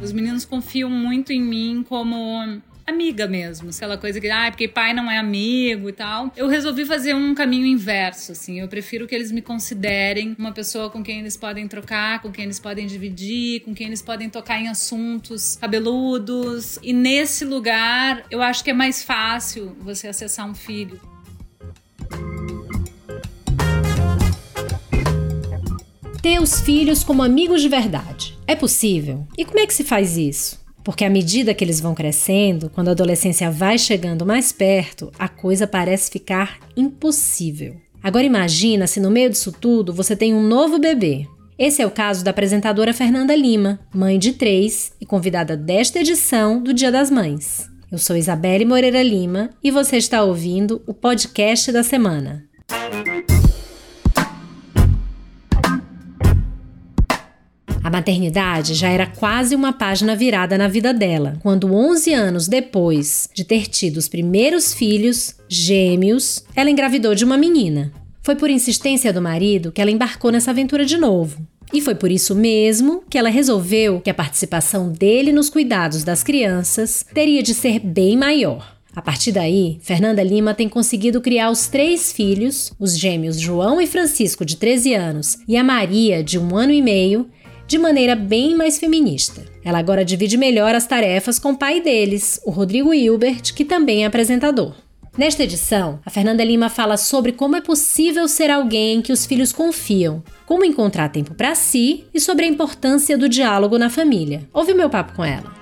Os meninos confiam muito em mim como amiga mesmo, aquela coisa que, ah, porque pai não é amigo e tal. Eu resolvi fazer um caminho inverso, assim. Eu prefiro que eles me considerem uma pessoa com quem eles podem trocar, com quem eles podem dividir, com quem eles podem tocar em assuntos cabeludos. E nesse lugar, eu acho que é mais fácil você acessar um filho. Ter os filhos como amigos de verdade. É possível? E como é que se faz isso? Porque à medida que eles vão crescendo, quando a adolescência vai chegando mais perto, a coisa parece ficar impossível. Agora imagina se no meio disso tudo você tem um novo bebê. Esse é o caso da apresentadora Fernanda Lima, mãe de três e convidada desta edição do Dia das Mães. Eu sou Isabelle Moreira Lima e você está ouvindo o podcast da semana. A maternidade já era quase uma página virada na vida dela, quando 11 anos depois de ter tido os primeiros filhos, gêmeos, ela engravidou de uma menina. Foi por insistência do marido que ela embarcou nessa aventura de novo. E foi por isso mesmo que ela resolveu que a participação dele nos cuidados das crianças teria de ser bem maior. A partir daí, Fernanda Lima tem conseguido criar os três filhos, os gêmeos João e Francisco, de 13 anos, e a Maria, de um ano e meio, de maneira bem mais feminista. Ela agora divide melhor as tarefas com o pai deles, o Rodrigo Hilbert, que também é apresentador. Nesta edição, a Fernanda Lima fala sobre como é possível ser alguém que os filhos confiam, como encontrar tempo para si e sobre a importância do diálogo na família. Ouve o meu papo com ela.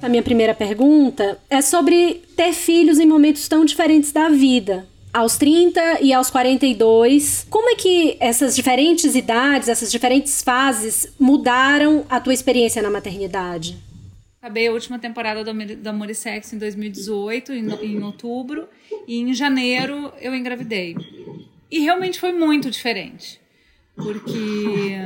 A minha primeira pergunta é sobre ter filhos em momentos tão diferentes da vida aos 30 e aos 42. Como é que essas diferentes idades, essas diferentes fases mudaram a tua experiência na maternidade? Acabei a última temporada do Amor e Sexo em 2018, em, outubro, e em janeiro eu engravidei. E realmente foi muito diferente. Porque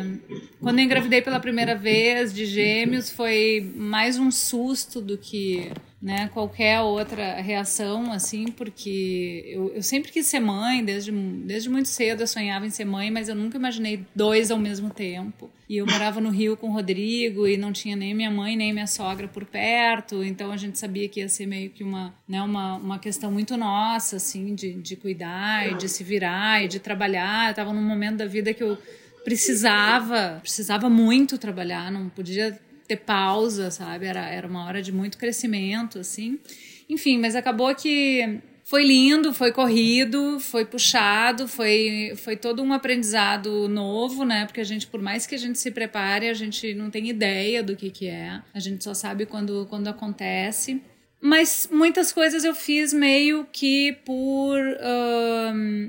quando eu engravidei pela primeira vez de gêmeos foi mais um susto do que né, qualquer outra reação, assim, porque eu, eu sempre quis ser mãe, desde, desde muito cedo eu sonhava em ser mãe, mas eu nunca imaginei dois ao mesmo tempo. E eu morava no Rio com o Rodrigo e não tinha nem minha mãe nem minha sogra por perto, então a gente sabia que ia ser meio que uma, né, uma, uma questão muito nossa, assim, de, de cuidar e de se virar e de trabalhar. Eu estava num momento da vida que eu precisava, precisava muito trabalhar, não podia ter pausa, sabe? Era, era uma hora de muito crescimento, assim. Enfim, mas acabou que foi lindo, foi corrido, foi puxado, foi, foi todo um aprendizado novo, né? Porque a gente, por mais que a gente se prepare, a gente não tem ideia do que, que é. A gente só sabe quando, quando acontece. Mas muitas coisas eu fiz meio que por, um,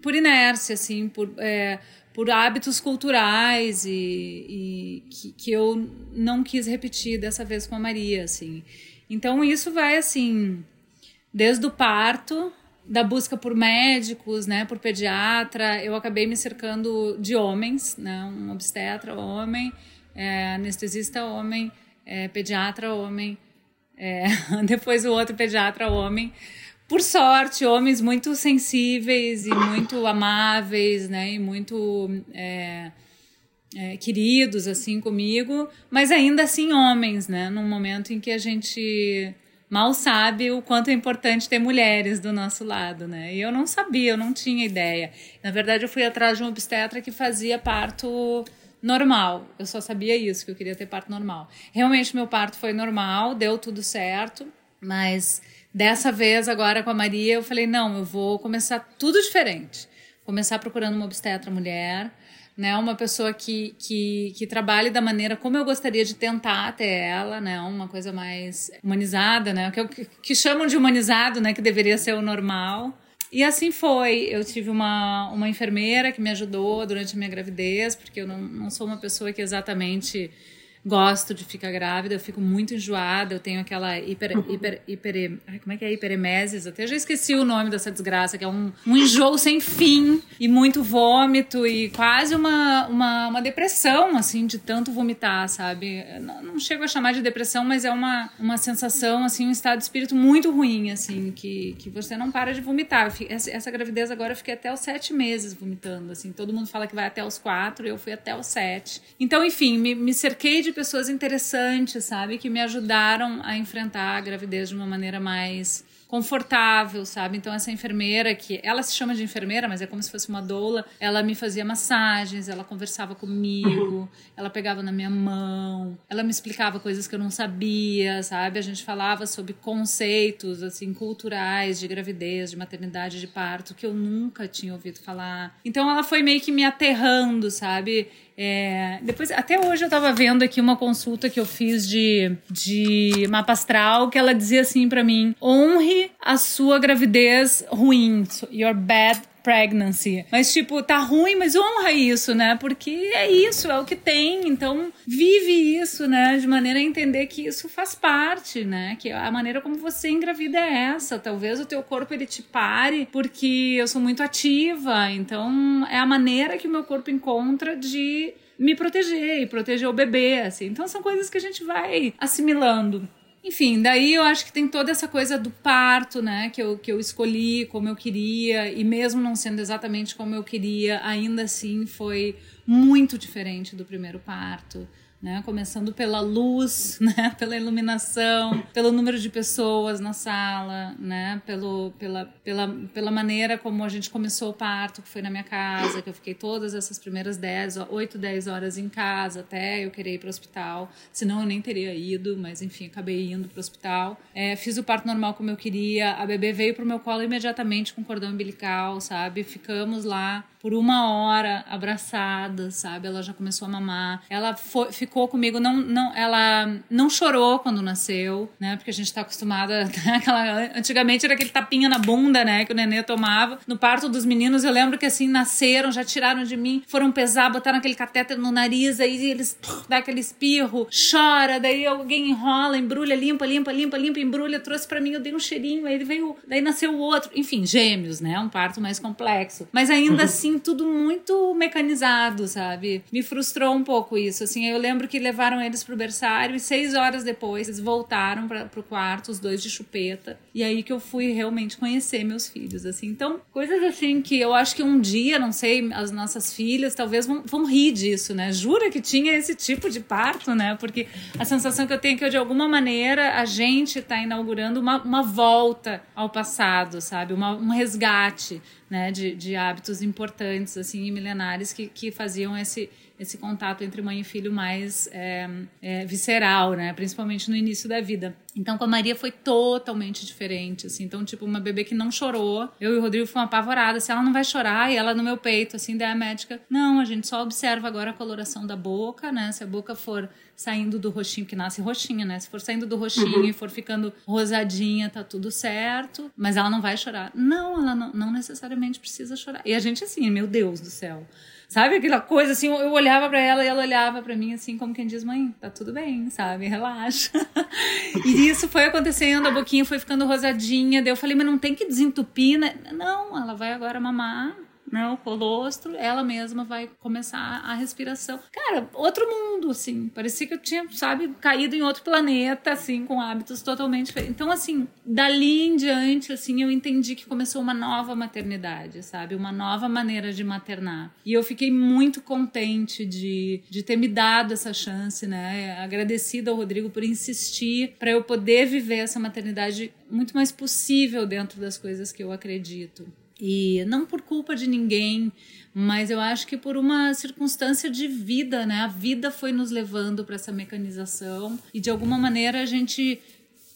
por inércia, assim, por. É, por hábitos culturais e, e que, que, eu não quis repetir dessa vez com a Maria, assim. Então isso vai assim, desde o parto, da busca por médicos, né, por pediatra, eu acabei me cercando de homens, né, um obstetra homem, é, anestesista homem, é, pediatra homem, é, depois o outro pediatra homem, por sorte, homens muito sensíveis e muito amáveis, né? E muito é, é, queridos, assim, comigo. Mas ainda assim, homens, né? Num momento em que a gente mal sabe o quanto é importante ter mulheres do nosso lado, né? E eu não sabia, eu não tinha ideia. Na verdade, eu fui atrás de um obstetra que fazia parto normal. Eu só sabia isso, que eu queria ter parto normal. Realmente, meu parto foi normal, deu tudo certo, mas Dessa vez, agora com a Maria, eu falei: não, eu vou começar tudo diferente. Começar procurando uma obstetra mulher, né? Uma pessoa que, que, que trabalhe da maneira como eu gostaria de tentar ter ela, né? Uma coisa mais humanizada, né? Que, que, que chamam de humanizado, né? Que deveria ser o normal. E assim foi. Eu tive uma, uma enfermeira que me ajudou durante a minha gravidez, porque eu não, não sou uma pessoa que exatamente gosto de ficar grávida, eu fico muito enjoada, eu tenho aquela hiper, hiper, hiper, ai, como é que é hiperemeses? Até já esqueci o nome dessa desgraça, que é um, um enjoo sem fim e muito vômito e quase uma, uma, uma depressão, assim, de tanto vomitar, sabe? Não, não chego a chamar de depressão, mas é uma, uma sensação, assim, um estado de espírito muito ruim, assim, que, que você não para de vomitar. Essa, essa gravidez agora eu fiquei até os sete meses vomitando, assim, todo mundo fala que vai até os quatro, eu fui até os sete. Então, enfim, me, me cerquei de pessoas interessantes, sabe? Que me ajudaram a enfrentar a gravidez de uma maneira mais confortável, sabe? Então essa enfermeira que ela se chama de enfermeira, mas é como se fosse uma doula, ela me fazia massagens, ela conversava comigo, ela pegava na minha mão, ela me explicava coisas que eu não sabia, sabe? A gente falava sobre conceitos assim culturais de gravidez, de maternidade, de parto que eu nunca tinha ouvido falar. Então ela foi meio que me aterrando, sabe? É, depois, até hoje eu tava vendo aqui uma consulta que eu fiz de, de mapa astral que ela dizia assim para mim: honre a sua gravidez ruim, your bad pregnancy. Mas, tipo, tá ruim, mas honra isso, né? Porque é isso, é o que tem. Então, vive isso, né? De maneira a entender que isso faz parte, né? Que a maneira como você engravida é essa. Talvez o teu corpo ele te pare porque eu sou muito ativa. Então, é a maneira que o meu corpo encontra de me proteger e proteger o bebê, assim. Então, são coisas que a gente vai assimilando. Enfim, daí eu acho que tem toda essa coisa do parto, né? Que eu, que eu escolhi como eu queria, e mesmo não sendo exatamente como eu queria, ainda assim foi muito diferente do primeiro parto né? Começando pela luz, né? Pela iluminação, pelo número de pessoas na sala, né? Pelo, pela, pela, pela maneira como a gente começou o parto, que foi na minha casa, que eu fiquei todas essas primeiras 10, 8, 10 horas em casa até eu querer ir para o hospital. Senão eu nem teria ido, mas enfim, acabei indo para o hospital. É, fiz o parto normal como eu queria. A bebê veio pro meu colo imediatamente com cordão umbilical, sabe? Ficamos lá por uma hora abraçada, sabe? Ela já começou a mamar. Ela foi, ficou comigo, não, não, ela não chorou quando nasceu, né? Porque a gente tá acostumada, aquela, antigamente era aquele tapinha na bunda, né? Que o nenê tomava. No parto dos meninos, eu lembro que assim, nasceram, já tiraram de mim, foram pesar, botaram aquele catéter no nariz, aí eles dá aquele espirro, chora, daí alguém enrola, embrulha, limpa, limpa, limpa, limpa, embrulha, trouxe para mim, eu dei um cheirinho, aí ele veio, daí nasceu o outro. Enfim, gêmeos, né? Um parto mais complexo. Mas ainda uhum. assim, tudo muito mecanizado, sabe? Me frustrou um pouco isso. Assim, eu lembro que levaram eles pro berçário e seis horas depois eles voltaram para pro quarto, os dois de chupeta. E aí que eu fui realmente conhecer meus filhos, assim. Então, coisas assim que eu acho que um dia, não sei, as nossas filhas talvez vão, vão rir disso, né? Jura que tinha esse tipo de parto, né? Porque a sensação que eu tenho é que de alguma maneira a gente está inaugurando uma, uma volta ao passado, sabe? Uma, um resgate né, de, de hábitos importantes assim e milenares que, que faziam esse esse contato entre mãe e filho mais é, é, visceral, né? Principalmente no início da vida. Então, com a Maria foi totalmente diferente, assim. Então, tipo, uma bebê que não chorou. Eu e o Rodrigo fomos apavorados. Se ela não vai chorar, e ela no meu peito, assim, daí a médica... Não, a gente só observa agora a coloração da boca, né? Se a boca for saindo do roxinho, que nasce roxinha, né? Se for saindo do roxinho uhum. e for ficando rosadinha, tá tudo certo. Mas ela não vai chorar. Não, ela não, não necessariamente precisa chorar. E a gente, assim, meu Deus do céu. Sabe aquela coisa assim, eu olhava para ela e ela olhava para mim assim, como quem diz, mãe, tá tudo bem, sabe? Relaxa. e isso foi acontecendo, a boquinha foi ficando rosadinha, daí eu falei, mas não tem que desentupir, né? Não, ela vai agora mamar né, o colostro, ela mesma vai começar a respiração. Cara, outro mundo, assim. Parecia que eu tinha, sabe, caído em outro planeta, assim, com hábitos totalmente diferentes. Então, assim, dali em diante, assim, eu entendi que começou uma nova maternidade, sabe? Uma nova maneira de maternar. E eu fiquei muito contente de, de ter me dado essa chance, né? Agradecida ao Rodrigo por insistir para eu poder viver essa maternidade muito mais possível dentro das coisas que eu acredito. E não por culpa de ninguém, mas eu acho que por uma circunstância de vida, né? A vida foi nos levando para essa mecanização e de alguma maneira a gente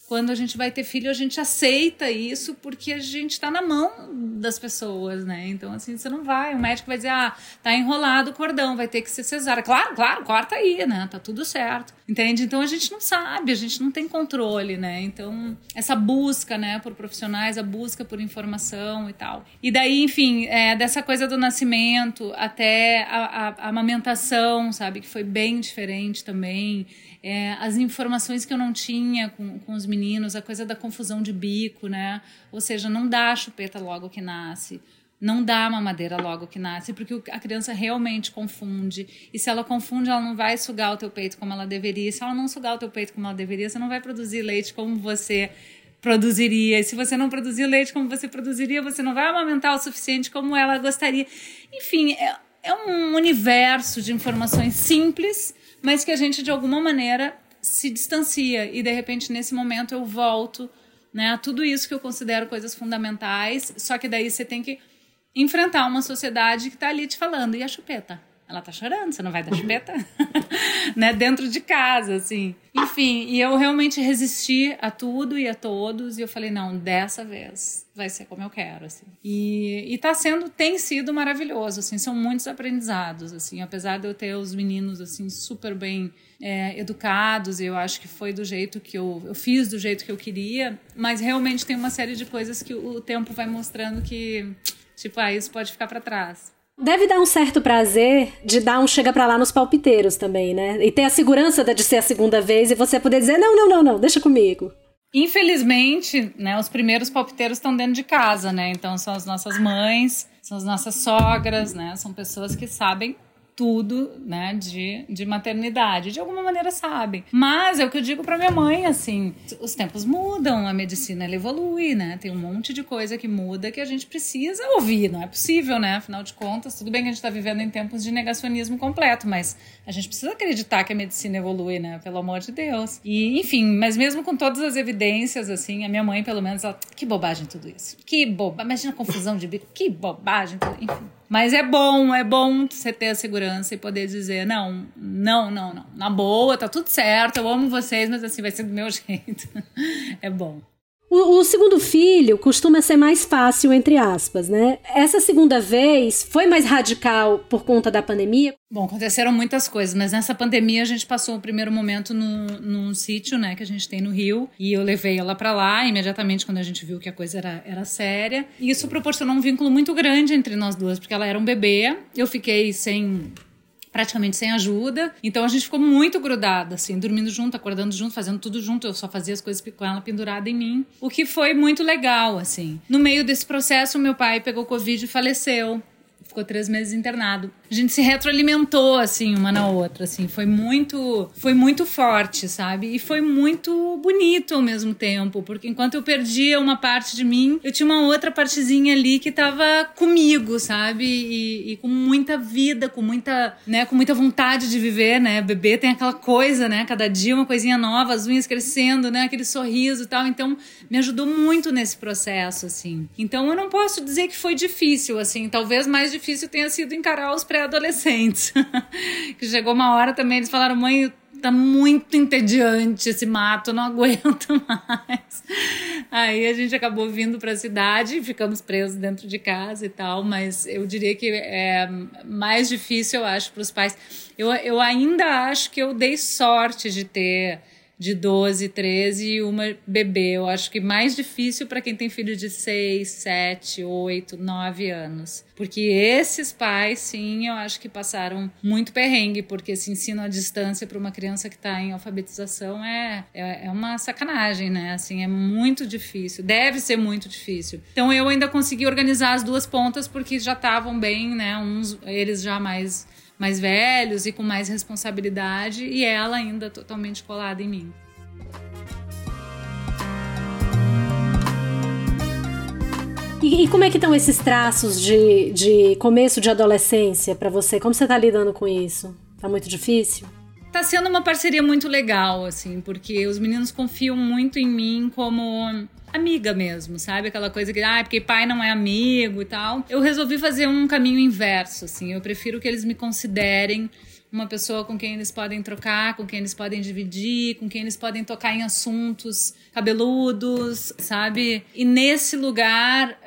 quando a gente vai ter filho, a gente aceita isso porque a gente está na mão das pessoas, né? Então, assim, você não vai. O médico vai dizer, ah, tá enrolado o cordão, vai ter que ser cesárea. Claro, claro, corta aí, né? Tá tudo certo. Entende? Então a gente não sabe, a gente não tem controle, né? Então, essa busca, né, por profissionais, a busca por informação e tal. E daí, enfim, é, dessa coisa do nascimento até a, a, a amamentação, sabe? Que foi bem diferente também é, as informações que eu não tinha com, com os meninos, a coisa da confusão de bico, né? Ou seja, não dá chupeta logo que nasce. Não dá mamadeira logo que nasce, porque a criança realmente confunde. E se ela confunde, ela não vai sugar o teu peito como ela deveria. Se ela não sugar o teu peito como ela deveria, você não vai produzir leite como você produziria. E se você não produzir leite como você produziria, você não vai amamentar o suficiente como ela gostaria. Enfim, é, é um universo de informações simples mas que a gente de alguma maneira se distancia. E de repente nesse momento eu volto, né, a tudo isso que eu considero coisas fundamentais, só que daí você tem que enfrentar uma sociedade que está ali te falando e a chupeta ela tá chorando, você não vai dar chupeta? né? Dentro de casa, assim. Enfim, e eu realmente resisti a tudo e a todos, e eu falei, não, dessa vez vai ser como eu quero, assim. E, e tá sendo, tem sido maravilhoso, assim, são muitos aprendizados, assim, apesar de eu ter os meninos, assim, super bem é, educados, e eu acho que foi do jeito que eu, eu fiz do jeito que eu queria, mas realmente tem uma série de coisas que o tempo vai mostrando que, tipo, ah, isso pode ficar para trás. Deve dar um certo prazer de dar um chega para lá nos palpiteiros também, né? E ter a segurança de ser a segunda vez e você poder dizer: não, não, não, não, deixa comigo. Infelizmente, né, os primeiros palpiteiros estão dentro de casa, né? Então são as nossas mães, são as nossas sogras, né? São pessoas que sabem tudo, né, de, de maternidade. De alguma maneira sabem. Mas é o que eu digo para minha mãe, assim, os tempos mudam, a medicina ela evolui, né? Tem um monte de coisa que muda que a gente precisa ouvir. Não é possível, né? Afinal de contas, tudo bem que a gente está vivendo em tempos de negacionismo completo, mas a gente precisa acreditar que a medicina evolui, né? Pelo amor de Deus. E, enfim, mas mesmo com todas as evidências, assim, a minha mãe, pelo menos, ela, que bobagem tudo isso. Que bobagem. Imagina a confusão de bico. Que bobagem. Tudo. Enfim. Mas é bom, é bom você ter a segurança e poder dizer: não, não, não, não. Na boa, tá tudo certo, eu amo vocês, mas assim vai ser do meu jeito. é bom. O, o, segundo filho costuma ser mais fácil, entre aspas, né? Essa segunda vez foi mais radical por conta da pandemia? Bom, aconteceram muitas coisas, mas nessa pandemia a gente passou o primeiro momento no, num sítio, né, que a gente tem no Rio, e eu levei ela para lá imediatamente quando a gente viu que a coisa era, era séria. E isso proporcionou um vínculo muito grande entre nós duas, porque ela era um bebê, eu fiquei sem praticamente sem ajuda. Então a gente ficou muito grudada, assim, dormindo junto, acordando junto, fazendo tudo junto. Eu só fazia as coisas com ela pendurada em mim, o que foi muito legal, assim. No meio desse processo, meu pai pegou Covid e faleceu ficou três meses internado. A gente se retroalimentou, assim, uma na outra, assim. Foi muito, foi muito forte, sabe? E foi muito bonito ao mesmo tempo, porque enquanto eu perdia uma parte de mim, eu tinha uma outra partezinha ali que tava comigo, sabe? E, e com muita vida, com muita, né, com muita vontade de viver, né? Bebê tem aquela coisa, né? Cada dia uma coisinha nova, as unhas crescendo, né? Aquele sorriso e tal. Então, me ajudou muito nesse processo, assim. Então, eu não posso dizer que foi difícil, assim. Talvez mais difícil tenha sido encarar os pré-adolescentes. que chegou uma hora também, eles falaram, mãe, tá muito entediante esse mato, não aguento mais. Aí a gente acabou vindo para a cidade ficamos presos dentro de casa e tal, mas eu diria que é mais difícil, eu acho, para os pais. Eu, eu ainda acho que eu dei sorte de ter de 12, 13 e uma bebê. Eu acho que mais difícil para quem tem filho de 6, 7, 8, 9 anos. Porque esses pais, sim, eu acho que passaram muito perrengue, porque esse ensino à distância para uma criança que está em alfabetização é, é, é, uma sacanagem, né? Assim, é muito difícil. Deve ser muito difícil. Então eu ainda consegui organizar as duas pontas porque já estavam bem, né? Uns, eles já mais mais velhos e com mais responsabilidade, e ela ainda totalmente colada em mim. E, como é que estão esses traços de, de começo de adolescência para você? Como você está lidando com isso? Tá muito difícil? Tá sendo uma parceria muito legal, assim, porque os meninos confiam muito em mim como amiga mesmo, sabe? Aquela coisa que, ah, porque pai não é amigo e tal. Eu resolvi fazer um caminho inverso, assim. Eu prefiro que eles me considerem uma pessoa com quem eles podem trocar, com quem eles podem dividir, com quem eles podem tocar em assuntos cabeludos, sabe? E nesse lugar.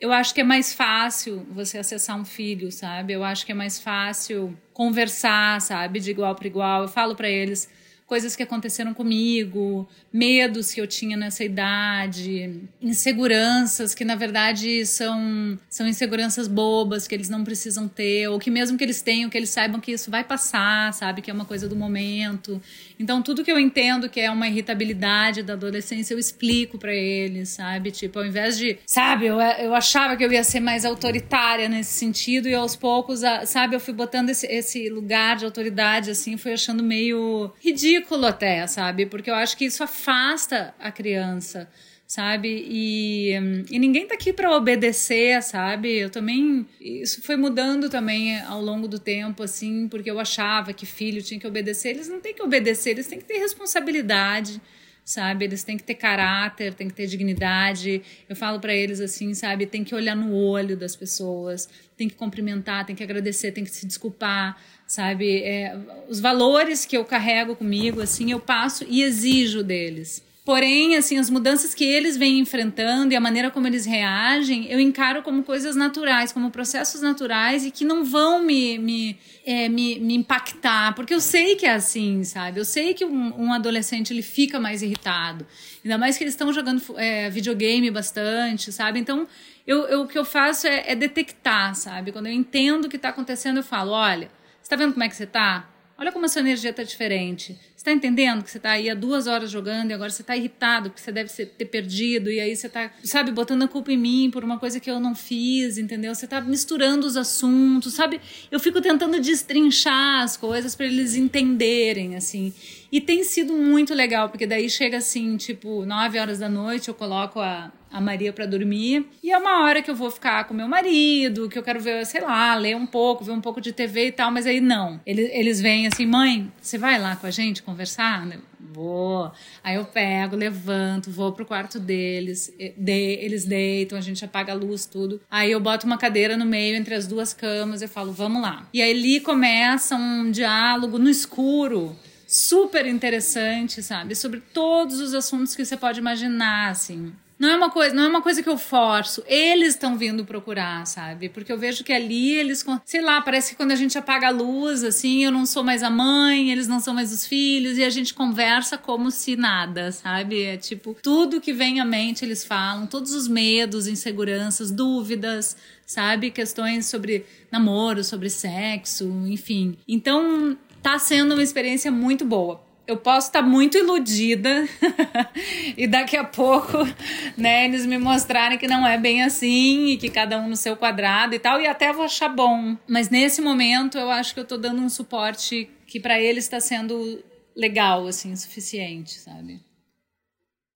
Eu acho que é mais fácil você acessar um filho, sabe? Eu acho que é mais fácil conversar, sabe, de igual para igual. Eu falo para eles, coisas que aconteceram comigo, medos que eu tinha nessa idade, inseguranças que na verdade são são inseguranças bobas que eles não precisam ter, ou que mesmo que eles tenham, que eles saibam que isso vai passar, sabe, que é uma coisa do momento. Então tudo que eu entendo que é uma irritabilidade da adolescência, eu explico para eles, sabe? Tipo, ao invés de, sabe, eu, eu achava que eu ia ser mais autoritária nesse sentido e aos poucos, sabe, eu fui botando esse, esse lugar de autoridade assim, fui achando meio ridículo ridículo até, sabe? Porque eu acho que isso afasta a criança, sabe? E, e ninguém tá aqui para obedecer, sabe? Eu também. Isso foi mudando também ao longo do tempo, assim, porque eu achava que filho tinha que obedecer. Eles não têm que obedecer, eles têm que ter responsabilidade sabe? Eles têm que ter caráter, têm que ter dignidade. Eu falo para eles assim, sabe? Tem que olhar no olho das pessoas, tem que cumprimentar, tem que agradecer, tem que se desculpar, sabe? É, os valores que eu carrego comigo, assim, eu passo e exijo deles. Porém, assim, as mudanças que eles vêm enfrentando e a maneira como eles reagem, eu encaro como coisas naturais, como processos naturais e que não vão me, me, é, me, me, impactar, porque eu sei que é assim, sabe? Eu sei que um, um adolescente ele fica mais irritado, ainda mais que eles estão jogando é, videogame bastante, sabe? Então, eu, eu, o que eu faço é, é detectar, sabe? Quando eu entendo o que está acontecendo, eu falo: olha, você tá vendo como é que você tá? Olha como a sua energia tá diferente. Você tá entendendo que você tá aí há duas horas jogando e agora você tá irritado porque você deve ter perdido e aí você tá, sabe, botando a culpa em mim por uma coisa que eu não fiz, entendeu? Você tá misturando os assuntos, sabe? Eu fico tentando destrinchar as coisas para eles entenderem, assim. E tem sido muito legal, porque daí chega assim, tipo, nove horas da noite, eu coloco a, a Maria para dormir. E é uma hora que eu vou ficar com meu marido, que eu quero ver, sei lá, ler um pouco, ver um pouco de TV e tal, mas aí não. Eles, eles vêm assim, mãe, você vai lá com a gente conversar? Vou. Aí eu pego, levanto, vou pro quarto deles, de, eles deitam, a gente apaga a luz, tudo. Aí eu boto uma cadeira no meio entre as duas camas e falo, vamos lá. E aí ali começa um diálogo no escuro super interessante, sabe? Sobre todos os assuntos que você pode imaginar, assim. Não é uma coisa, não é uma coisa que eu forço. Eles estão vindo procurar, sabe? Porque eu vejo que ali eles, sei lá, parece que quando a gente apaga a luz, assim, eu não sou mais a mãe, eles não são mais os filhos e a gente conversa como se nada, sabe? É tipo, tudo que vem à mente eles falam, todos os medos, inseguranças, dúvidas, sabe? Questões sobre namoro, sobre sexo, enfim. Então, tá sendo uma experiência muito boa. Eu posso estar tá muito iludida e daqui a pouco, né, eles me mostrarem que não é bem assim e que cada um no seu quadrado e tal, e até vou achar bom. Mas nesse momento eu acho que eu tô dando um suporte que para eles está sendo legal, assim, suficiente, sabe?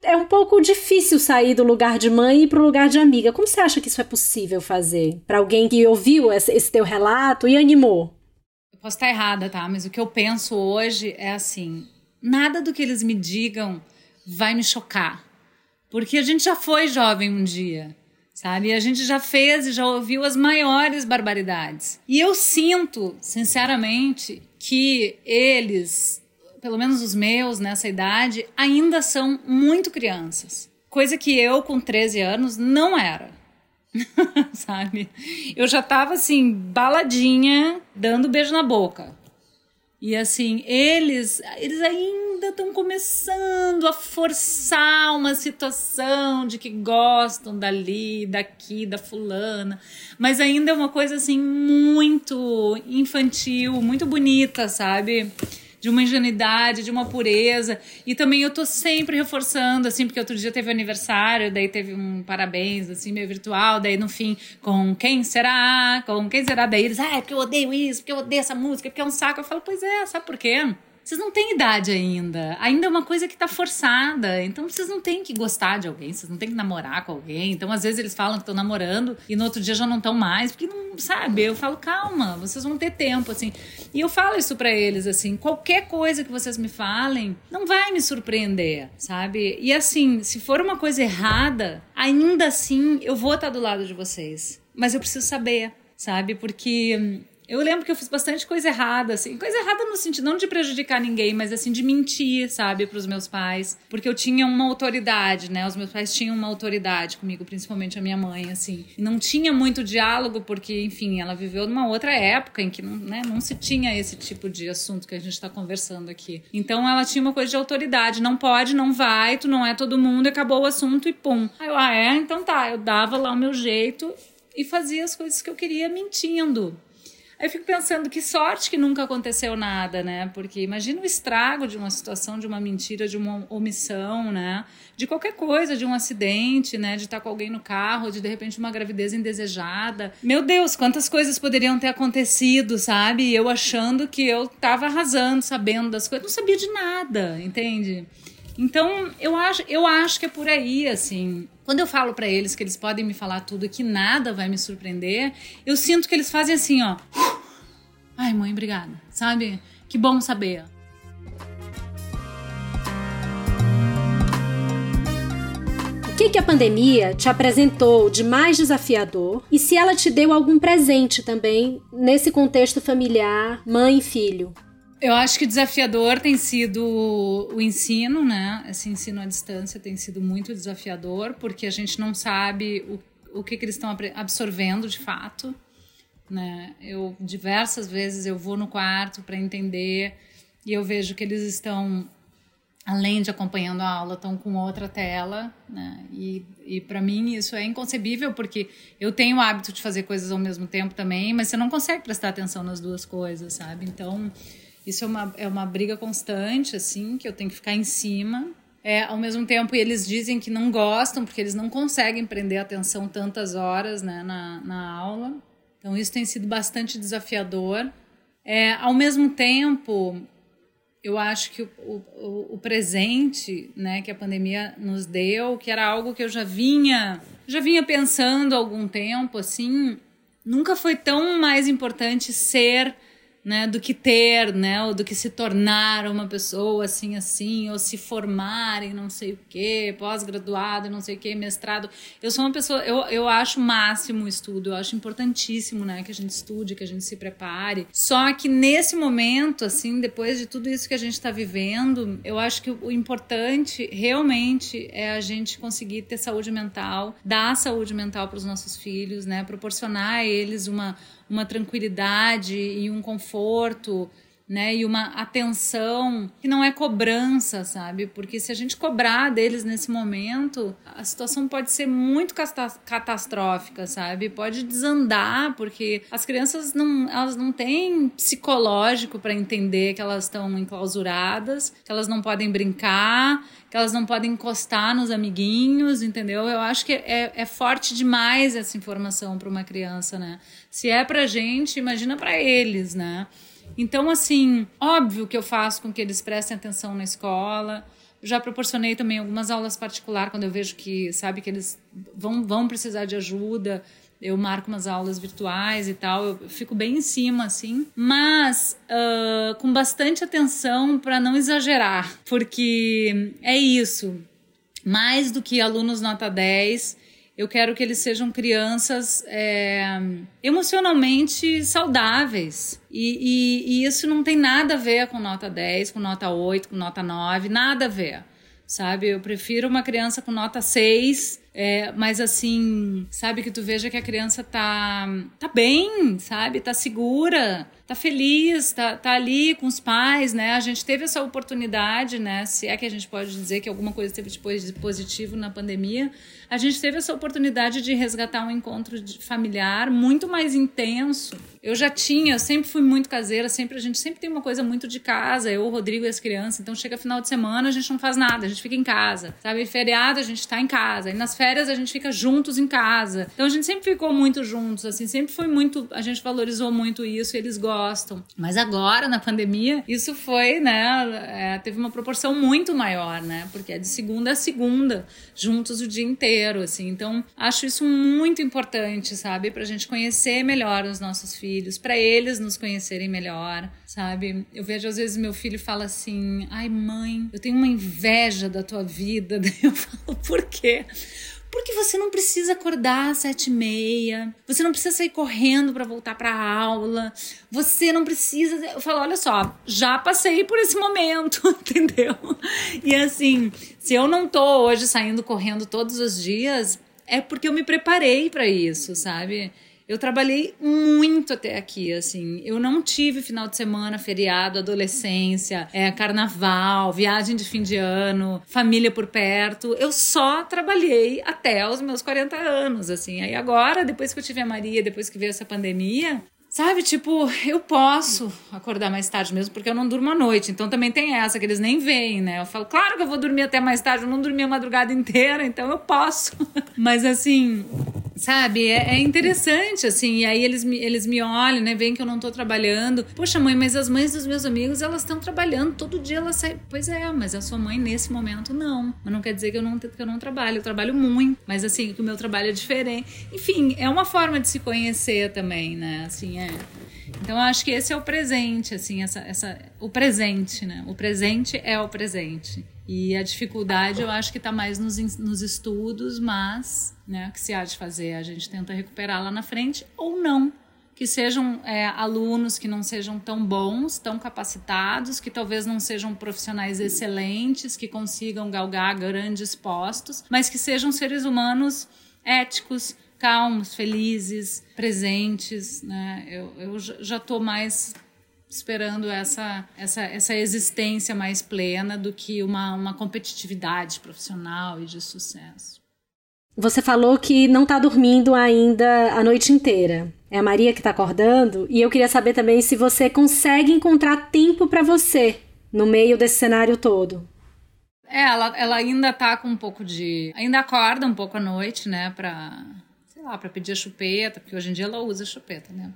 É um pouco difícil sair do lugar de mãe e para o lugar de amiga. Como você acha que isso é possível fazer? Para alguém que ouviu esse teu relato e animou? posso estar errada, tá? Mas o que eu penso hoje é assim: nada do que eles me digam vai me chocar. Porque a gente já foi jovem um dia, sabe? E a gente já fez e já ouviu as maiores barbaridades. E eu sinto, sinceramente, que eles, pelo menos os meus nessa idade, ainda são muito crianças. Coisa que eu, com 13 anos, não era. sabe? Eu já tava assim, baladinha, dando beijo na boca. E assim, eles, eles ainda estão começando a forçar uma situação de que gostam dali, daqui, da fulana, mas ainda é uma coisa assim muito infantil, muito bonita, sabe? De uma ingenuidade, de uma pureza. E também eu tô sempre reforçando, assim, porque outro dia teve aniversário, daí teve um parabéns, assim, meio virtual, daí no fim, com quem será? Com quem será? Daí eles, ah, é porque eu odeio isso, porque eu odeio essa música, porque é um saco. Eu falo, pois é, sabe por quê? Vocês não têm idade ainda. Ainda é uma coisa que tá forçada. Então vocês não têm que gostar de alguém, vocês não têm que namorar com alguém. Então às vezes eles falam que estão namorando e no outro dia já não estão mais, porque não, sabe? Eu falo, calma, vocês vão ter tempo, assim. E eu falo isso para eles, assim, qualquer coisa que vocês me falem não vai me surpreender, sabe? E assim, se for uma coisa errada, ainda assim eu vou estar do lado de vocês. Mas eu preciso saber, sabe? Porque eu lembro que eu fiz bastante coisa errada, assim. Coisa errada no sentido não de prejudicar ninguém, mas assim, de mentir, sabe, pros meus pais. Porque eu tinha uma autoridade, né? Os meus pais tinham uma autoridade comigo, principalmente a minha mãe, assim. E não tinha muito diálogo, porque, enfim, ela viveu numa outra época em que não, né, não se tinha esse tipo de assunto que a gente tá conversando aqui. Então ela tinha uma coisa de autoridade. Não pode, não vai, tu não é todo mundo, acabou o assunto e pum. Aí eu, ah, é? Então tá. Eu dava lá o meu jeito e fazia as coisas que eu queria mentindo. Eu fico pensando que sorte que nunca aconteceu nada, né? Porque imagina o estrago de uma situação, de uma mentira, de uma omissão, né? De qualquer coisa, de um acidente, né? De estar com alguém no carro, de de repente uma gravidez indesejada. Meu Deus, quantas coisas poderiam ter acontecido, sabe? Eu achando que eu tava arrasando, sabendo das coisas. Não sabia de nada, entende? Então, eu acho, eu acho que é por aí, assim. Quando eu falo para eles que eles podem me falar tudo e que nada vai me surpreender, eu sinto que eles fazem assim, ó. Ai, mãe, obrigada. Sabe? Que bom saber. O que, que a pandemia te apresentou de mais desafiador e se ela te deu algum presente também nesse contexto familiar, mãe e filho? Eu acho que desafiador tem sido o ensino, né? Esse ensino à distância tem sido muito desafiador, porque a gente não sabe o, o que, que eles estão absorvendo de fato. Né? Eu diversas vezes eu vou no quarto para entender e eu vejo que eles estão além de acompanhando a aula, estão com outra tela, né? E, e para mim isso é inconcebível, porque eu tenho o hábito de fazer coisas ao mesmo tempo também, mas você não consegue prestar atenção nas duas coisas, sabe? Então, isso é uma, é uma briga constante, assim, que eu tenho que ficar em cima. É, ao mesmo tempo, eles dizem que não gostam, porque eles não conseguem prender atenção tantas horas né, na, na aula. Então, isso tem sido bastante desafiador. É, ao mesmo tempo, eu acho que o, o, o, presente né, que a pandemia nos deu, que era algo que eu já vinha, já vinha pensando há algum tempo, assim, nunca foi tão mais importante ser né, do que ter, né, ou do que se tornar uma pessoa assim assim, ou se formar em não sei o que, pós-graduado, não sei o que, mestrado. Eu sou uma pessoa, eu, eu acho máximo o estudo, eu acho importantíssimo, né, que a gente estude, que a gente se prepare. Só que nesse momento, assim, depois de tudo isso que a gente está vivendo, eu acho que o importante realmente é a gente conseguir ter saúde mental, dar saúde mental para os nossos filhos, né, proporcionar a eles uma uma tranquilidade e um conforto, né? E uma atenção que não é cobrança, sabe? Porque se a gente cobrar deles nesse momento, a situação pode ser muito catastrófica, sabe? Pode desandar, porque as crianças não, elas não têm psicológico para entender que elas estão enclausuradas, que elas não podem brincar, que elas não podem encostar nos amiguinhos, entendeu? Eu acho que é, é forte demais essa informação para uma criança, né? Se é pra gente, imagina para eles, né? Então, assim, óbvio que eu faço com que eles prestem atenção na escola. Já proporcionei também algumas aulas particulares quando eu vejo que, sabe, que eles vão, vão precisar de ajuda eu marco umas aulas virtuais e tal, eu fico bem em cima, assim, mas uh, com bastante atenção para não exagerar, porque é isso. Mais do que alunos nota 10, eu quero que eles sejam crianças é, emocionalmente saudáveis. E, e, e, isso não tem nada a ver com nota 10, com nota 8, com nota 9, nada a ver. Sabe? Eu prefiro uma criança com nota 6 é, mas assim, sabe que tu veja que a criança tá, tá bem, sabe? Tá segura, tá feliz, tá, tá ali com os pais, né? A gente teve essa oportunidade, né? Se é que a gente pode dizer que alguma coisa teve depois de positivo na pandemia, a gente teve essa oportunidade de resgatar um encontro familiar muito mais intenso Eu já tinha, eu sempre fui muito caseira, sempre a gente sempre tem uma coisa muito de casa, eu, o Rodrigo e as crianças. Então chega final de semana, a gente não faz nada, a gente fica em casa. Sabe, feriado a gente tá em casa. E nas férias a gente fica juntos em casa. Então a gente sempre ficou muito juntos, assim, sempre foi muito, a gente valorizou muito isso, e eles gostam. Mas agora na pandemia, isso foi, né, é, teve uma proporção muito maior, né? Porque é de segunda a segunda, juntos o dia inteiro, assim. Então, acho isso muito importante, sabe, pra gente conhecer melhor os nossos filhos para eles nos conhecerem melhor, sabe? Eu vejo às vezes meu filho fala assim: "Ai, mãe, eu tenho uma inveja da tua vida". Daí eu falo: "Por quê?" Porque você não precisa acordar às sete e meia, você não precisa sair correndo para voltar para aula, você não precisa. Eu falo, olha só, já passei por esse momento, entendeu? E assim, se eu não tô hoje saindo correndo todos os dias, é porque eu me preparei para isso, sabe? Eu trabalhei muito até aqui, assim. Eu não tive final de semana, feriado, adolescência, é, carnaval, viagem de fim de ano, família por perto. Eu só trabalhei até os meus 40 anos, assim. Aí agora, depois que eu tive a Maria, depois que veio essa pandemia, Sabe, tipo, eu posso acordar mais tarde mesmo, porque eu não durmo à noite. Então também tem essa, que eles nem veem, né? Eu falo, claro que eu vou dormir até mais tarde, eu não dormi a madrugada inteira, então eu posso. Mas assim, sabe, é, é, interessante, assim. E aí eles me, eles me olham, né? Veem que eu não tô trabalhando. Poxa, mãe, mas as mães dos meus amigos, elas estão trabalhando, todo dia elas saem. Pois é, mas a sua mãe nesse momento não. Mas não quer dizer que eu não, que eu não trabalho. Eu trabalho muito, mas assim, que o meu trabalho é diferente. Enfim, é uma forma de se conhecer também, né? Assim, é. Então eu acho que esse é o presente, assim, essa, essa, o presente, né? O presente é o presente. E a dificuldade eu acho que está mais nos, nos estudos, mas né, o que se há de fazer? A gente tenta recuperar lá na frente ou não. Que sejam é, alunos que não sejam tão bons, tão capacitados, que talvez não sejam profissionais excelentes, que consigam galgar grandes postos, mas que sejam seres humanos éticos, calmos, felizes, presentes, né? Eu, eu já estou mais esperando essa, essa, essa existência mais plena do que uma, uma competitividade profissional e de sucesso. Você falou que não está dormindo ainda a noite inteira. É a Maria que está acordando e eu queria saber também se você consegue encontrar tempo para você no meio desse cenário todo. É, ela, ela ainda tá com um pouco de. Ainda acorda um pouco à noite, né, pra sei lá, para pedir a chupeta, porque hoje em dia ela usa chupeta, né?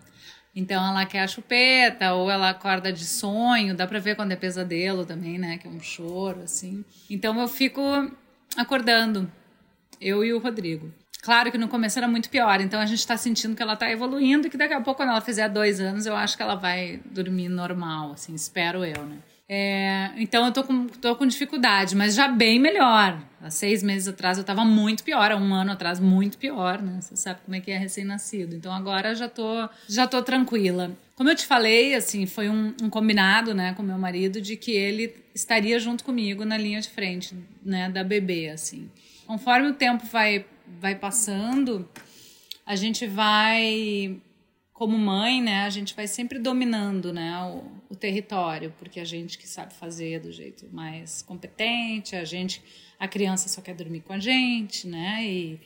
Então ela quer a chupeta, ou ela acorda de sonho, dá pra ver quando é pesadelo também, né? Que é um choro, assim. Então eu fico acordando, eu e o Rodrigo. Claro que no começo era muito pior, então a gente tá sentindo que ela tá evoluindo e que daqui a pouco, quando ela fizer dois anos, eu acho que ela vai dormir normal, assim, espero eu, né? É, então eu tô com, tô com dificuldade, mas já bem melhor. Há seis meses atrás eu tava muito pior, há um ano atrás muito pior, né? Você sabe como é que é recém-nascido. Então agora já tô, já tô tranquila. Como eu te falei, assim, foi um, um, combinado, né, com meu marido de que ele estaria junto comigo na linha de frente, né, da bebê, assim. Conforme o tempo vai, vai passando, a gente vai como mãe, né, a gente vai sempre dominando, né, o, o, território, porque a gente que sabe fazer do jeito mais competente, a gente, a criança só quer dormir com a gente, né, e,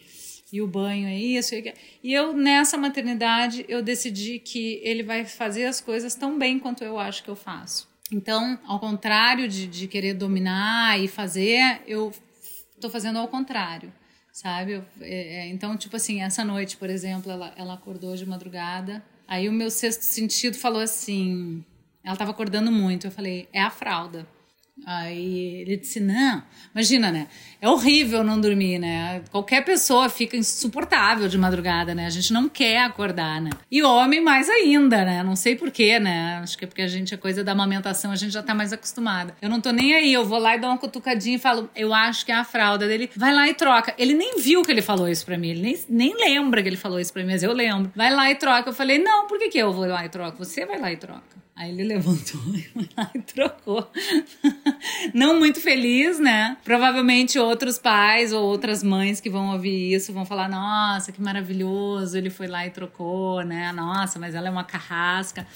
e o banho é isso. E eu, nessa maternidade, eu decidi que ele vai fazer as coisas tão bem quanto eu acho que eu faço. Então, ao contrário de, de querer dominar e fazer, eu estou fazendo ao contrário sabe? É, é, então, tipo assim, essa noite, por exemplo, ela, ela acordou de madrugada. Aí o meu sexto sentido falou assim: ela estava acordando muito. Eu falei, é a fralda. Aí ele disse: Não, imagina, né? É horrível não dormir, né? Qualquer pessoa fica insuportável de madrugada, né? A gente não quer acordar, né? E homem mais ainda, né? Não sei porquê, né? Acho que é porque a gente, a coisa da amamentação, a gente já tá mais acostumada. Eu não tô nem aí, eu vou lá e dou uma cutucadinha e falo: Eu acho que é a fralda dele. Vai lá e troca. Ele nem viu que ele falou isso pra mim, ele nem, nem lembra que ele falou isso pra mim, mas eu lembro. Vai lá e troca. Eu falei: Não, por que, que eu vou lá e troco? Você vai lá e troca. Aí ele levantou e foi lá e trocou. Não muito feliz, né? Provavelmente outros pais ou outras mães que vão ouvir isso vão falar: nossa, que maravilhoso, ele foi lá e trocou, né? Nossa, mas ela é uma carrasca.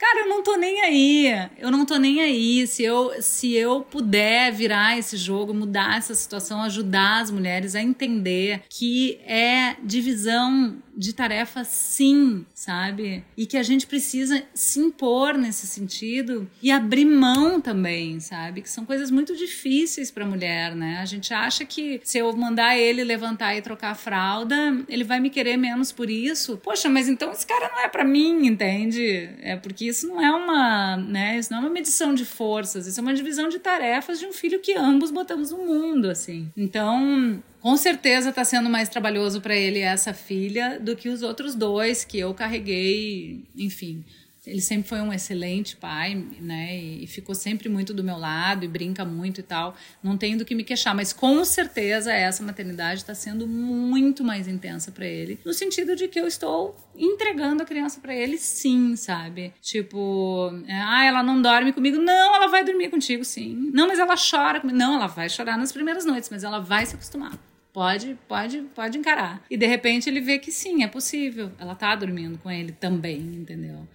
Cara, eu não tô nem aí. Eu não tô nem aí. Se eu, se eu puder virar esse jogo, mudar essa situação, ajudar as mulheres a entender que é divisão de tarefa sim, sabe? E que a gente precisa se impor nesse sentido e abrir mão também, sabe? Que são coisas muito difíceis para mulher, né? A gente acha que se eu mandar ele levantar e trocar a fralda, ele vai me querer menos por isso. Poxa, mas então esse cara não é para mim, entende? É porque isso não é uma, né? Isso não é uma medição de forças, isso é uma divisão de tarefas de um filho que ambos botamos no mundo, assim. Então, com certeza está sendo mais trabalhoso para ele essa filha do que os outros dois que eu carreguei, enfim. Ele sempre foi um excelente pai, né? E ficou sempre muito do meu lado e brinca muito e tal. Não tenho do que me queixar, mas com certeza essa maternidade está sendo muito mais intensa para ele, no sentido de que eu estou entregando a criança para ele, sim, sabe? Tipo, é, ah, ela não dorme comigo. Não, ela vai dormir contigo, sim. Não, mas ela chora comigo. Não, ela vai chorar nas primeiras noites, mas ela vai se acostumar. Pode, pode, pode encarar. E de repente ele vê que sim, é possível. Ela tá dormindo com ele também, entendeu?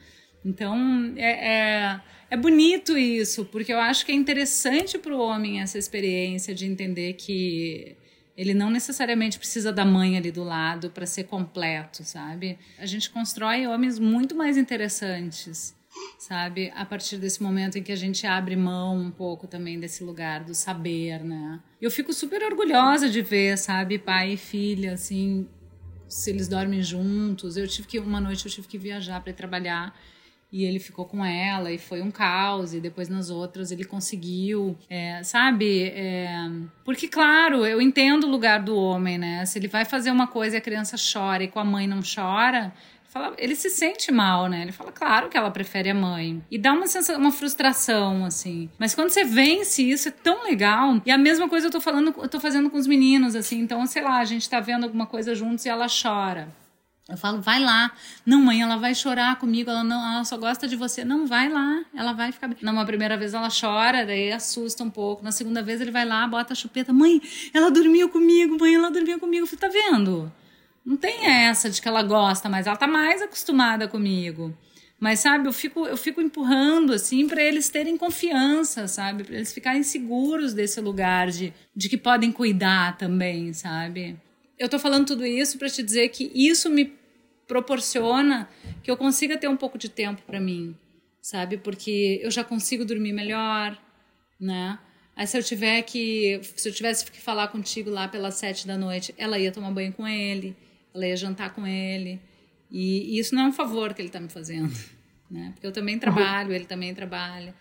Então é, é, é bonito isso, porque eu acho que é interessante para o homem essa experiência de entender que ele não necessariamente precisa da mãe ali do lado para ser completo, sabe? A gente constrói homens muito mais interessantes sabe? A partir desse momento em que a gente abre mão um pouco também desse lugar do saber, né? Eu fico super orgulhosa de ver, sabe, pai e filha, assim, se eles dormem juntos. Eu tive que, uma noite eu tive que viajar para trabalhar e ele ficou com ela e foi um caos e depois nas outras ele conseguiu é, sabe é, porque claro eu entendo o lugar do homem né se ele vai fazer uma coisa e a criança chora e com a mãe não chora ele se sente mal, né? Ele fala, claro que ela prefere a mãe. E dá uma sensação, uma frustração, assim. Mas quando você vence isso, é tão legal. E a mesma coisa eu tô falando, eu tô fazendo com os meninos, assim. Então, sei lá, a gente tá vendo alguma coisa juntos e ela chora. Eu falo, vai lá. Não, mãe, ela vai chorar comigo. Ela não, ela só gosta de você. Não, vai lá. Ela vai ficar bem. Numa primeira vez ela chora, daí assusta um pouco. Na segunda vez ele vai lá, bota a chupeta. Mãe, ela dormiu comigo. Mãe, ela dormiu comigo. Eu falei, tá vendo? Não tem essa de que ela gosta, mas ela tá mais acostumada comigo. Mas sabe, eu fico eu fico empurrando assim para eles terem confiança, sabe? Para eles ficarem seguros desse lugar de, de que podem cuidar também, sabe? Eu tô falando tudo isso para te dizer que isso me proporciona que eu consiga ter um pouco de tempo para mim, sabe? Porque eu já consigo dormir melhor, né? Aí se eu tiver que, se eu tivesse que falar contigo lá pelas sete da noite, ela ia tomar banho com ele ela ia jantar com ele. E, e isso não é um favor que ele está me fazendo, né? Porque eu também trabalho, ele também trabalha.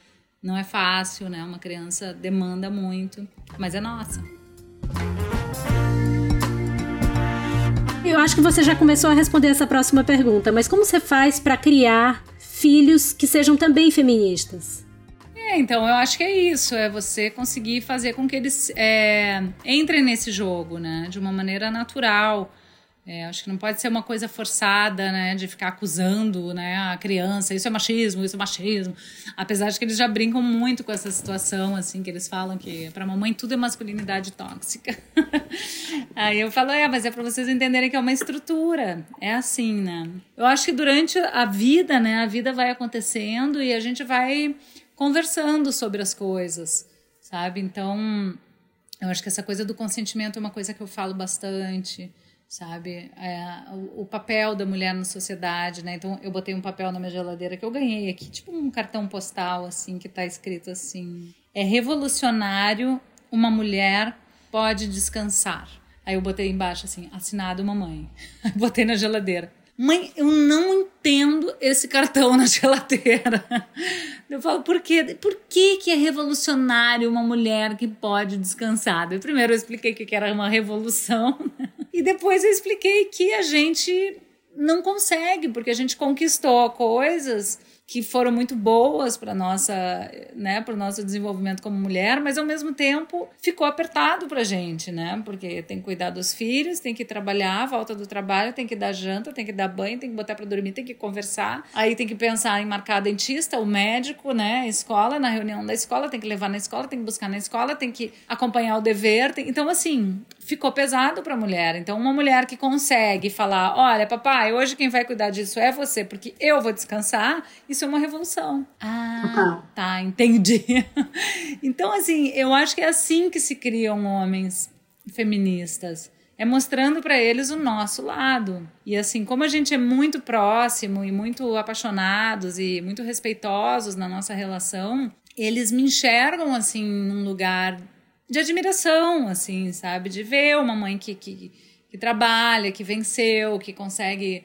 Não é fácil, né? Uma criança demanda muito, mas é nossa. Acho que você já começou a responder essa próxima pergunta, mas como você faz para criar filhos que sejam também feministas? É, então eu acho que é isso, é você conseguir fazer com que eles é, entrem nesse jogo, né? De uma maneira natural é, acho que não pode ser uma coisa forçada, né, de ficar acusando, né, a criança, isso é machismo, isso é machismo. Apesar de que eles já brincam muito com essa situação, assim, que eles falam que para mamãe tudo é masculinidade tóxica. Aí eu falo, é, mas é para vocês entenderem que é uma estrutura, é assim, né? Eu acho que durante a vida, né, a vida vai acontecendo e a gente vai conversando sobre as coisas, sabe? Então, eu acho que essa coisa do consentimento é uma coisa que eu falo bastante sabe? É, o, o, papel da mulher na sociedade, né? Então eu botei um papel na minha geladeira que eu ganhei aqui, tipo um cartão postal assim que está escrito assim: é revolucionário, uma mulher pode descansar. Aí eu botei embaixo assim, assinado mamãe. botei na geladeira. Mãe, eu não entendo esse cartão na geladeira. Eu falo, por quê? Por que, que é revolucionário uma mulher que pode descansar? Eu primeiro eu expliquei que era uma revolução, e depois eu expliquei que a gente não consegue, porque a gente conquistou coisas que foram muito boas para nossa, né, para o nosso desenvolvimento como mulher, mas ao mesmo tempo ficou apertado para gente, né? Porque tem que cuidar dos filhos, tem que trabalhar, volta do trabalho, tem que dar janta, tem que dar banho, tem que botar para dormir, tem que conversar, aí tem que pensar em marcar dentista, o médico, né, a escola, na reunião da escola, tem que levar na escola, tem que buscar na escola, tem que acompanhar o dever, tem... então assim ficou pesado para a mulher. Então uma mulher que consegue falar, olha, papai, hoje quem vai cuidar disso é você, porque eu vou descansar isso é uma revolução. Ah, tá, entendi. então, assim, eu acho que é assim que se criam homens feministas. É mostrando para eles o nosso lado. E assim, como a gente é muito próximo e muito apaixonados e muito respeitosos na nossa relação, eles me enxergam assim num lugar de admiração, assim, sabe? De ver uma mãe que, que, que trabalha, que venceu, que consegue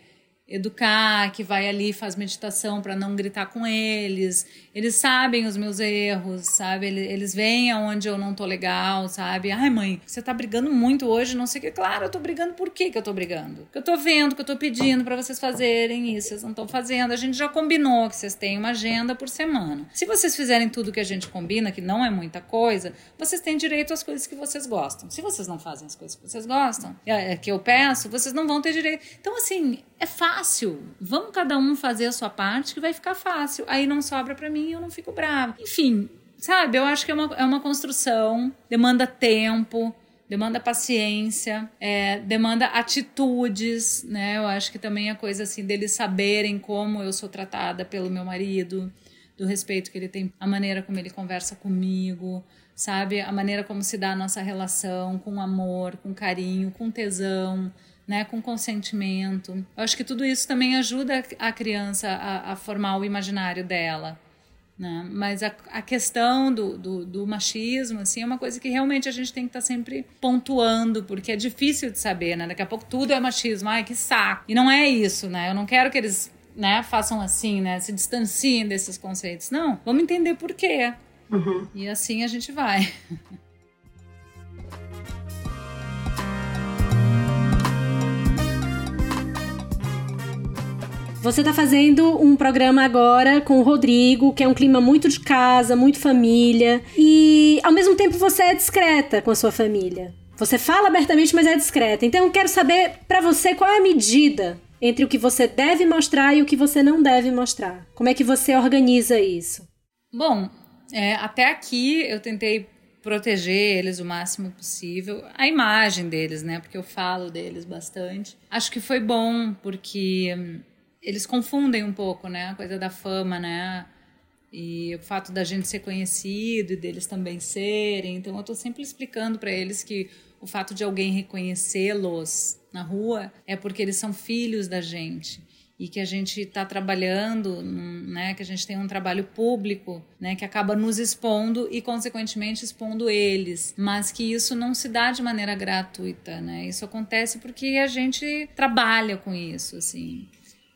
educar, que vai ali faz meditação para não gritar com eles. Eles sabem os meus erros, sabe? Eles, veem aonde eu não tô legal, sabe? Ai, mãe, você tá brigando muito hoje, não sei o que. Claro, eu tô brigando por que que eu tô brigando? Porque eu tô vendo que eu tô pedindo para vocês fazerem isso, vocês não estão fazendo. A gente já combinou que vocês têm uma agenda por semana. Se vocês fizerem tudo que a gente combina, que não é muita coisa, vocês têm direito às coisas que vocês gostam. Se vocês não fazem as coisas que vocês gostam, é, é que eu peço, vocês não vão ter direito. Então, assim, é fácil. Vamos cada um fazer a sua parte que vai ficar fácil. Aí não sobra para mim e eu não fico brava. Enfim, sabe? Eu acho que é uma, é uma construção, demanda tempo, demanda paciência, é, demanda atitudes, né? Eu acho que também é coisa assim deles saberem como eu sou tratada pelo meu marido, do respeito que ele tem, a maneira como ele conversa comigo, sabe? A maneira como se dá a nossa relação, com amor, com carinho, com tesão né, com consentimento. Eu acho que tudo isso também ajuda a criança a, a formar o imaginário dela. Né? Mas a, a questão do, do, do, machismo assim, é uma coisa que realmente a gente tem que estar tá sempre pontuando, porque é difícil de saber. Né? Daqui a pouco tudo é machismo. Ai, que saco. E não é isso, né? Eu não quero que eles né, façam assim, né, se distanciem desses conceitos. Não, vamos entender por quê. Uhum. E assim a gente vai. Você está fazendo um programa agora com o Rodrigo, que é um clima muito de casa, muito família, e ao mesmo tempo você é discreta com a sua família. Você fala abertamente, mas é discreta. Então eu quero saber para você qual é a medida entre o que você deve mostrar e o que você não deve mostrar. Como é que você organiza isso? Bom, é, até aqui eu tentei proteger eles o máximo possível, a imagem deles, né? Porque eu falo deles bastante. Acho que foi bom porque hum, eles confundem um pouco, né? A coisa da fama, né? E o fato da gente ser conhecido e deles também serem. Então eu estou sempre explicando para eles que o fato de alguém reconhecê-los na rua é porque eles são filhos da gente e que a gente está trabalhando, né, que a gente tem um trabalho público, né, que acaba nos expondo e consequentemente expondo eles, mas que isso não se dá de maneira gratuita, né? Isso acontece porque a gente trabalha com isso, assim.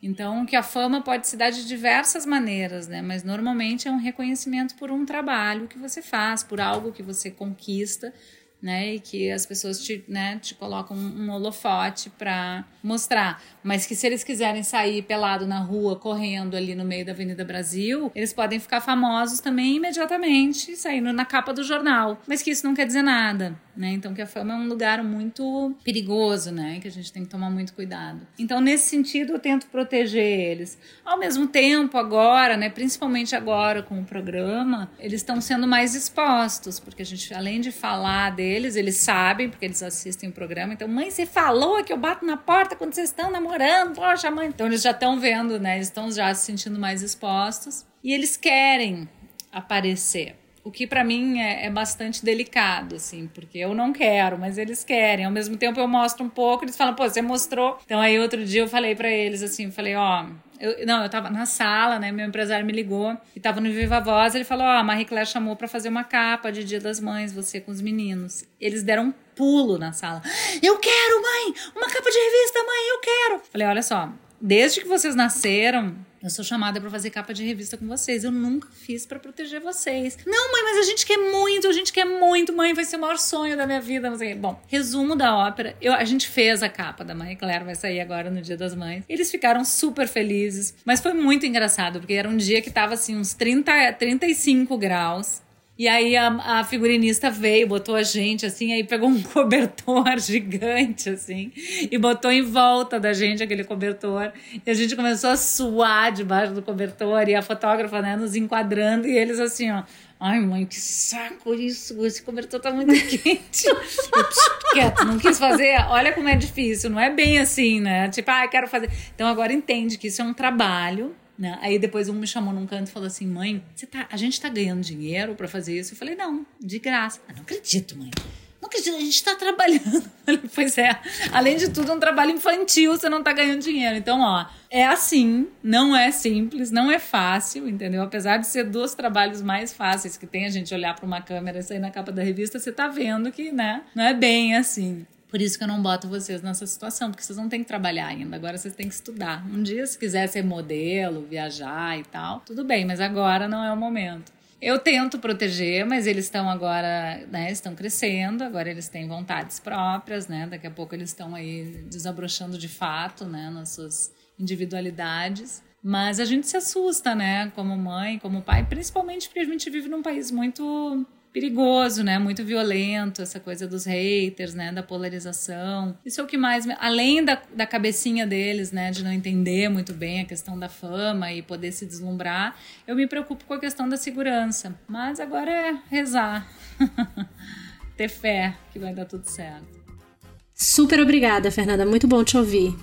Então, que a fama pode se dar de diversas maneiras, né? Mas normalmente é um reconhecimento por um trabalho que você faz, por algo que você conquista, né? E que as pessoas te, né, te colocam um holofote para mostrar. Mas que se eles quiserem sair pelado na rua, correndo ali no meio da Avenida Brasil, eles podem ficar famosos também imediatamente, saindo na capa do jornal. Mas que isso não quer dizer nada né? Então que a fama é um lugar muito perigoso, né? Que a gente tem que tomar muito cuidado. Então nesse sentido eu tento proteger eles. Ao mesmo tempo agora, né? Principalmente agora com o programa, eles estão sendo mais expostos, porque a gente além de falar deles, eles sabem porque eles assistem o programa. Então mãe, você falou que eu bato na porta quando vocês estão namorando, poxa mãe. Então eles já estão vendo, né? Eles estão já se sentindo mais expostos e eles querem aparecer. O que para mim é, é, bastante delicado, assim, porque eu não quero, mas eles querem. Ao mesmo tempo eu mostro um pouco, eles falam, pô, você mostrou. Então aí outro dia eu falei para eles assim, falei, ó, eu, não, eu tava na sala, né? Meu empresário me ligou e tava no Viva Voz. Ele falou: Ó, oh, a Marie Claire chamou para fazer uma capa de Dia das Mães, você com os meninos. Eles deram um pulo na sala. Eu quero, mãe! Uma capa de revista, mãe, eu quero! Falei: olha só, desde que vocês nasceram, eu sou chamada para fazer capa de revista com vocês. Eu nunca fiz para proteger vocês. Não, mãe, mas a gente quer muito, a gente quer muito, mãe, vai ser o maior sonho da minha vida. Bom, resumo da ópera. Eu, a gente fez a capa da Marie Claire, vai sair agora no Dia das Mães. Eles ficaram super felizes, mas foi muito engraçado, porque era um dia que tava assim, uns 30, 35 graus. E aí a, a, figurinista veio, botou a gente assim, aí pegou um cobertor gigante assim e botou em volta da gente aquele cobertor. E a gente começou a suar debaixo do cobertor e a fotógrafa, né, nos enquadrando e eles assim, ó, Ai, mãe, que saco isso. Esse cobertor tá muito quente. Eu, quieto, não quis fazer. Olha como é difícil. Não é bem assim, né? Tipo, ah, quero fazer. Então agora entende que isso é um trabalho Né? Aí depois um me chamou num canto e falou assim: mãe, você tá, a gente tá ganhando dinheiro para fazer isso? Eu falei: não, de graça. Ah, não acredito, mãe. Não acredito, a gente está trabalhando. pois é, além de tudo, é um trabalho infantil, você não está ganhando dinheiro. Então, ó, é assim, não é simples, não é fácil, entendeu? Apesar de ser dos trabalhos mais fáceis que tem a gente olhar para uma câmera e sair na capa da revista, você tá vendo que, né, não é bem assim. Por isso que eu não boto vocês nessa situação, porque vocês não têm que trabalhar ainda. Agora vocês têm que estudar. Um dia, se quiser ser modelo, viajar e tal, tudo bem, mas agora não é o momento. Eu tento proteger, mas eles estão agora, né, estão crescendo, agora eles têm vontades próprias, né? Daqui a pouco eles estão aí desabrochando de fato, né, nas suas individualidades. Mas a gente se assusta, né, como mãe, como pai, principalmente porque a gente vive num país muito perigoso, né? Muito violento, essa coisa dos haters, né? Da polarização. Isso é o que mais. Além da, da cabecinha deles, né? De não entender muito bem a questão da fama e poder se deslumbrar, eu me preocupo com a questão da segurança. Mas agora é rezar. Ter fé que vai dar tudo certo. Super obrigada, Fernanda. Muito bom te ouvir.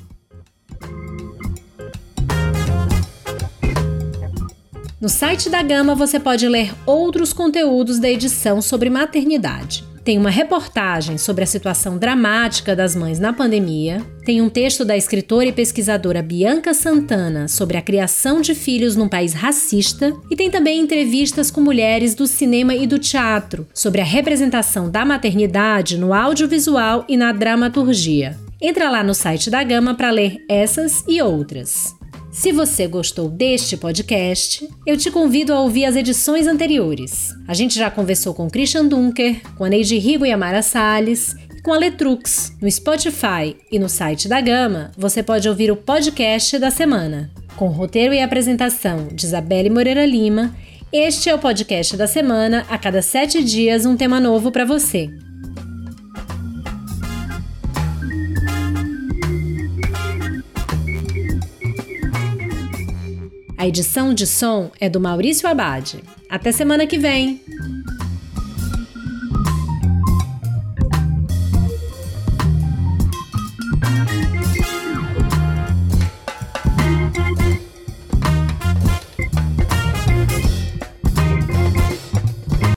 No site da Gama você pode ler outros conteúdos da edição sobre maternidade. Tem uma reportagem sobre a situação dramática das mães na pandemia, tem um texto da escritora e pesquisadora Bianca Santana sobre a criação de filhos num país racista e tem também entrevistas com mulheres do cinema e do teatro sobre a representação da maternidade no audiovisual e na dramaturgia. Entra lá no site da Gama para ler essas e outras. Se você gostou deste podcast, eu te convido a ouvir as edições anteriores. A gente já conversou com Christian Dunker, com a Neide Rigo e a Mara Salles, e com a Letrux. No Spotify e no site da Gama, você pode ouvir o podcast da semana. Com roteiro e apresentação de Isabelle Moreira Lima, este é o podcast da semana, a cada sete dias um tema novo para você. A edição de som é do Maurício Abade. Até semana que vem!